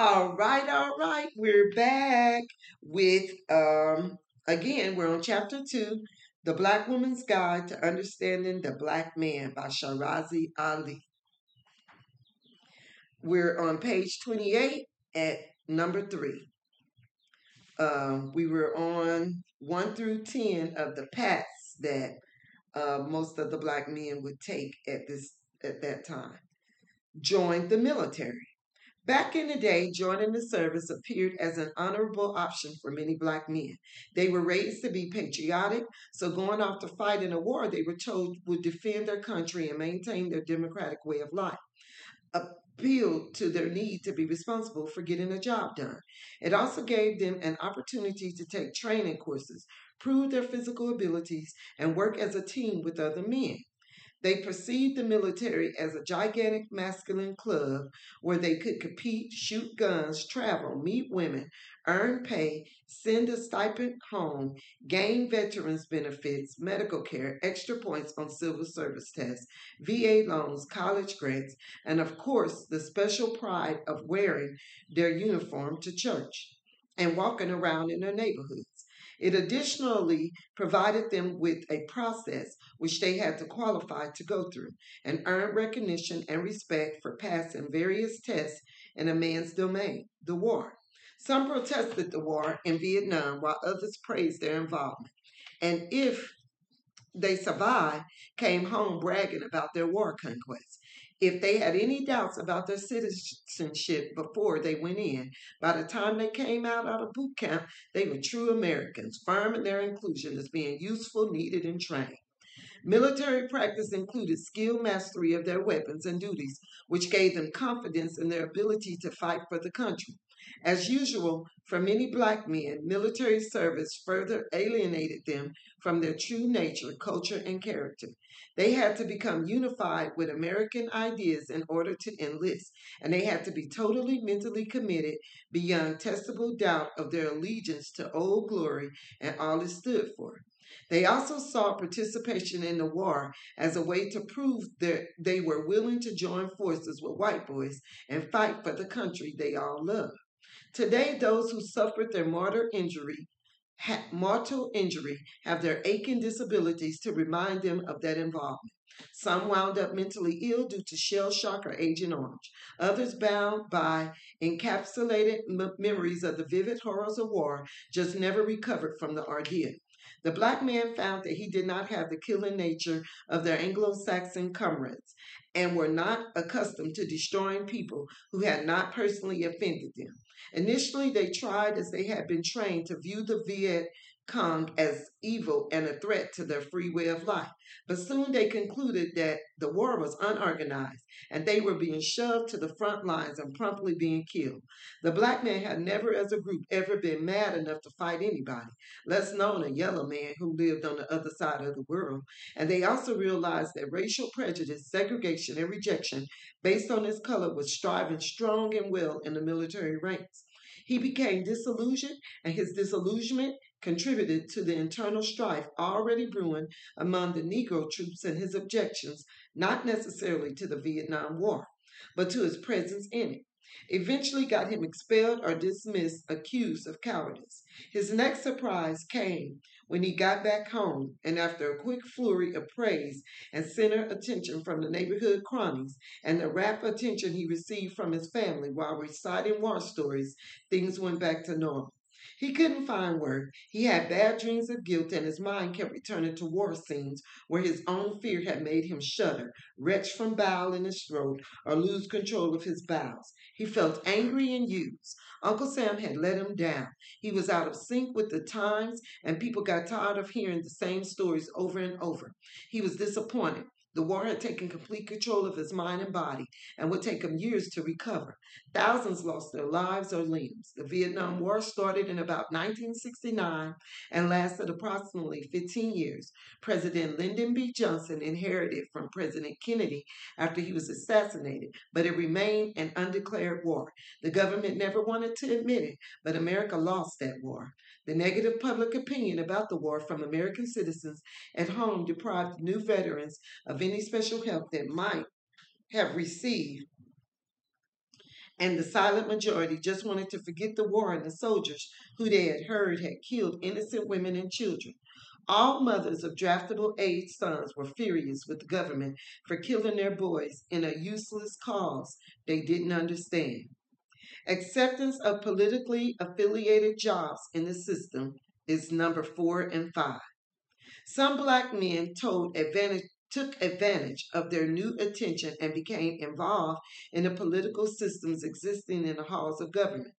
All right, all right. We're back with um again, we're on chapter two, The Black Woman's Guide to Understanding the Black Man by Shahrazad Ali. We're on page 28 at number three. Um, we were on one through ten of the paths that uh, most of the black men would take at this at that time. Joined the military. Back in the day, joining the service appeared as an honorable option for many black men. They were raised to be patriotic, so going off to fight in a war they were told would defend their country and maintain their democratic way of life. Appealed to their need to be responsible for getting a job done. It also gave them an opportunity to take training courses, prove their physical abilities, and work as a team with other men. They perceived the military as a gigantic masculine club where they could compete, shoot guns, travel, meet women, earn pay, send a stipend home, gain veterans benefits, medical care, extra points on civil service tests, VA loans, college grants, and of course, the special pride of wearing their uniform to church and walking around in their neighborhoods. It additionally provided them with a process which they had to qualify to go through and earn recognition and respect for passing various tests in a man's domain, the war. Some protested the war in Vietnam while others praised their involvement. And if they survived, came home bragging about their war conquests. If they had any doubts about their citizenship before they went in, by the time they came out out of boot camp, they were true Americans, firm in their inclusion as being useful, needed, and trained. Military practice included skill mastery of their weapons and duties, which gave them confidence in their ability to fight for the country. As usual, for many black men, military service further alienated them from their true nature, culture, and character. They had to become unified with American ideas in order to enlist, and they had to be totally mentally committed beyond testable doubt of their allegiance to Old Glory and all it stood for. They also saw participation in the war as a way to prove that they were willing to join forces with white boys and fight for the country they all love. Today, those who suffered their mortal injury ha- mortal injury have their aching disabilities to remind them of that involvement. Some wound up mentally ill due to shell shock or Agent Orange. Others bound by encapsulated m- memories of the vivid horrors of war just never recovered from the ordeal. The black man found that he did not have the killing nature of their Anglo Saxon comrades and were not accustomed to destroying people who had not personally offended them. Initially, they tried as they had been trained to view the Viet Cong as evil and a threat to their free way of life. But soon they concluded that the war was unorganized and they were being shoved to the front lines and promptly being killed. The black man had never, as a group, ever been mad enough to fight anybody, less known a yellow man who lived on the other side of the world. And they also realized that racial prejudice, segregation, and rejection based on his color was striving strong and well in the military ranks. He became disillusioned, and his disillusionment contributed to the internal strife already brewing among the Negro troops and his objections, not necessarily to the Vietnam War, but to his presence in it. Eventually got him expelled or dismissed, accused of cowardice. His next surprise came when he got back home and after a quick flurry of praise and center attention from the neighborhood cronies and the rapt attention he received from his family while reciting war stories, things went back to normal. He couldn't find work. He had bad dreams of guilt, and his mind kept returning to war scenes where his own fear had made him shudder, retch from bile in his throat, or lose control of his bowels. He felt angry and used. Uncle Sam had let him down. He was out of sync with the times, and people got tired of hearing the same stories over and over. He was disappointed. The war had taken complete control of his mind and body and would take him years to recover. Thousands lost their lives or limbs. The Vietnam War started in about 1969 and lasted approximately 15 years. President Lyndon B. Johnson inherited from President Kennedy after he was assassinated, but it remained an undeclared war. The government never wanted to admit it, but America lost that war. The negative public opinion about the war from American citizens at home deprived new veterans of any special help that might have received and the silent majority just wanted to forget the war and the soldiers who they had heard had killed innocent women and children. All mothers of draftable age sons were furious with the government for killing their boys in a useless cause they didn't understand. Acceptance of politically affiliated jobs in the system is number four and five. Some black men advantage, took advantage of their new attention and became involved in the political systems existing in the halls of government.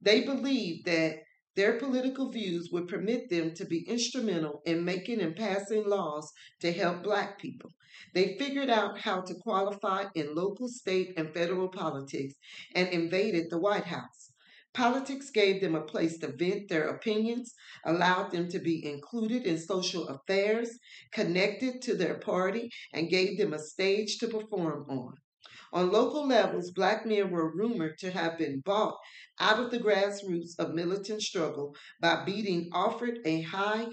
They believed that their political views would permit them to be instrumental in making and passing laws to help black people. They figured out how to qualify in local, state, and federal politics and invaded the White House. Politics gave them a place to vent their opinions, allowed them to be included in social affairs, connected to their party, and gave them a stage to perform on. On local levels, black men were rumored to have been bought out of the grassroots of militant struggle by being offered a high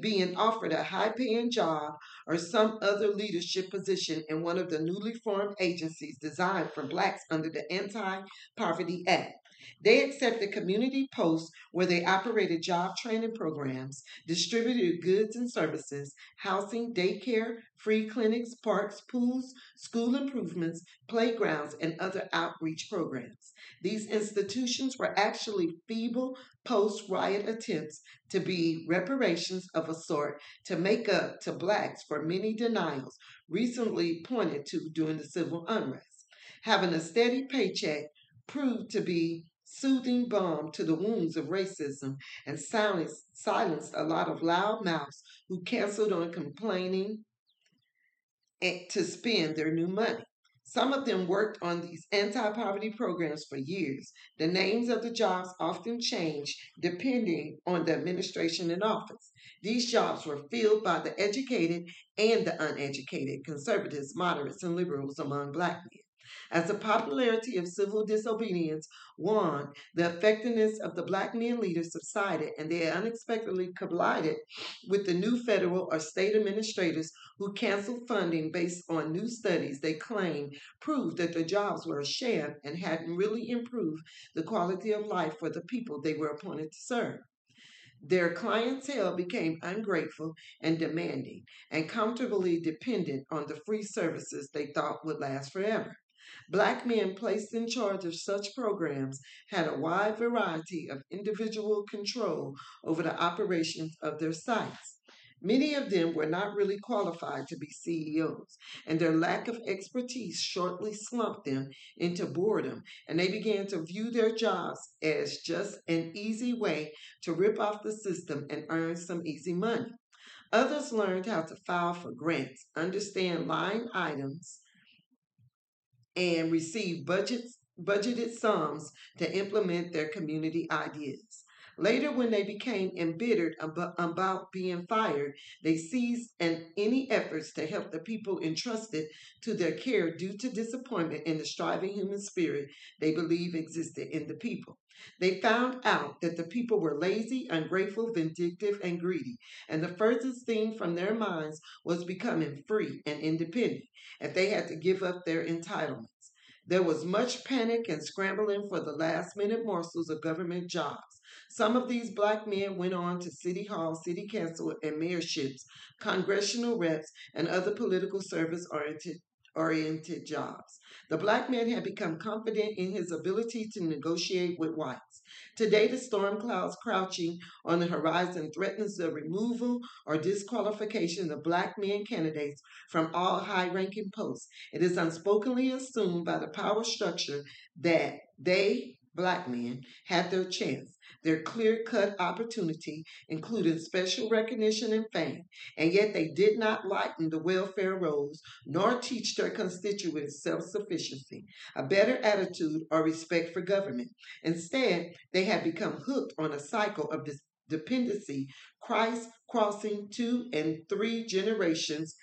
being offered a high paying job or some other leadership position in one of the newly formed agencies designed for blacks under the Anti Poverty Act. They accepted community posts where they operated job training programs, distributed goods and services, housing, daycare, free clinics, parks, pools, school improvements, playgrounds, and other outreach programs. These institutions were actually feeble post riot attempts to be reparations of a sort to make up to blacks for many denials recently pointed to during the civil unrest. Having a steady paycheck proved to be soothing balm to the wounds of racism and silenced, silenced a lot of loud mouths who canceled on complaining to spend their new money. Some of them worked on these anti poverty programs for years. The names of the jobs often changed depending on the administration in office. These jobs were filled by the educated and the uneducated, conservatives, moderates, and liberals among black men. As the popularity of civil disobedience waned, the effectiveness of the black men leaders subsided, and they unexpectedly collided with the new federal or state administrators who canceled funding based on new studies they claimed proved that the jobs were a sham and hadn't really improved the quality of life for the people they were appointed to serve. Their clientele became ungrateful and demanding and comfortably dependent on the free services they thought would last forever. Black men placed in charge of such programs had a wide variety of individual control over the operations of their sites. Many of them were not really qualified to be CEOs, and their lack of expertise shortly slumped them into boredom, and they began to view their jobs as just an easy way to rip off the system and earn some easy money. Others learned how to file for grants, understand line items, and receive budgets, budgeted sums to implement their community ideas. Later, when they became embittered about being fired, they ceased any efforts to help the people entrusted to their care due to disappointment in the striving human spirit they believe existed in the people. They found out that the people were lazy, ungrateful, vindictive, and greedy, and the furthest thing from their minds was becoming free and independent, if they had to give up their entitlements. There was much panic and scrambling for the last minute morsels of government jobs. Some of these black men went on to city hall, city council, and mayorships, congressional reps, and other political service oriented oriented jobs. The black man had become confident in his ability to negotiate with whites. Today, the storm clouds crouching on the horizon threatens the removal or disqualification of black men candidates from all high ranking posts. It is unspokenly assumed by the power structure that they, black men, had their chance their clear cut opportunity, including special recognition and fame, and yet they did not lighten the welfare rolls nor teach their constituents self sufficiency, a better attitude, or respect for government. Instead, they had become hooked on a cycle of this dependency, Christ crossing two and three generations,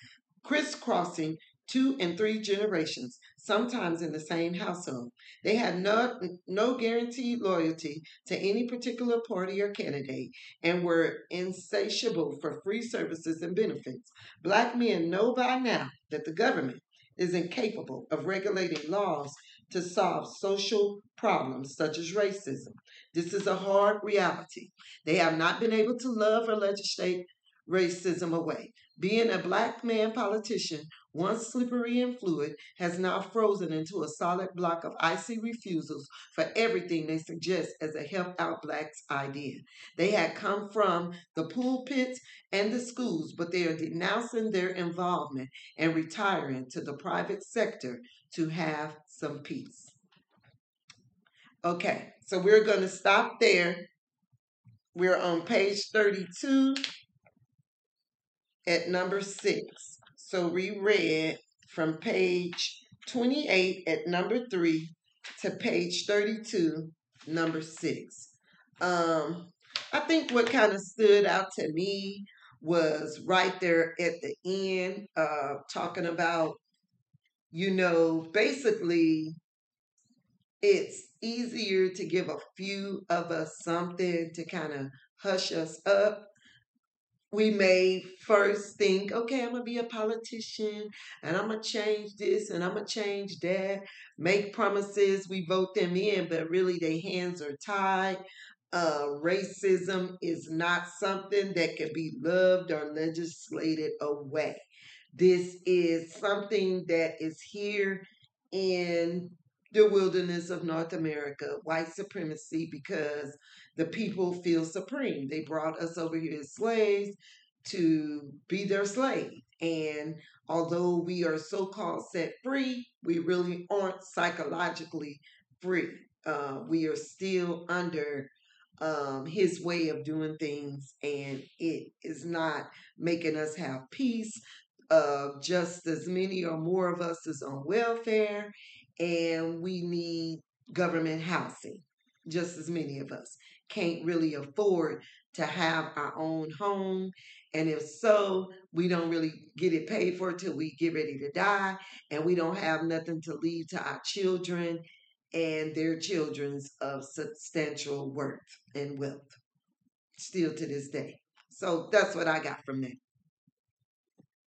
crisscrossing two and three generations, sometimes in the same household. They had no, no guaranteed loyalty to any particular party or candidate and were insatiable for free services and benefits. Black men know by now that the government is incapable of regulating laws to solve social problems such as racism. This is a hard reality. They have not been able to love or legislate racism away. Being a black man politician, once slippery and fluid, has now frozen into a solid block of icy refusals for everything they suggest as a help out blacks idea. They had come from the pulpits and the schools, but they are denouncing their involvement and retiring to the private sector to have some peace. Okay, so we're going to stop there. We're on page 32 at number six. So we read from page 28 at number three to page 32, number six. Um, I think what kind of stood out to me was right there at the end, uh, talking about, you know, basically it's easier to give a few of us something to kind of hush us up we may first think, okay, I'm gonna be a politician and I'm gonna change this and I'm gonna change that, make promises, we vote them in, but really their hands are tied. Uh, racism is not something that can be loved or legislated away. This is something that is here in the wilderness of North America, white supremacy, because the people feel supreme. They brought us over here as slaves to be their slave. And although we are so called set free, we really aren't psychologically free. Uh, we are still under um, his way of doing things, and it is not making us have peace. Uh, just as many or more of us is on welfare, and we need government housing. Just as many of us can't really afford to have our own home. And if so, we don't really get it paid for till we get ready to die, and we don't have nothing to leave to our children and their children's of substantial worth and wealth still to this day. So that's what I got from that.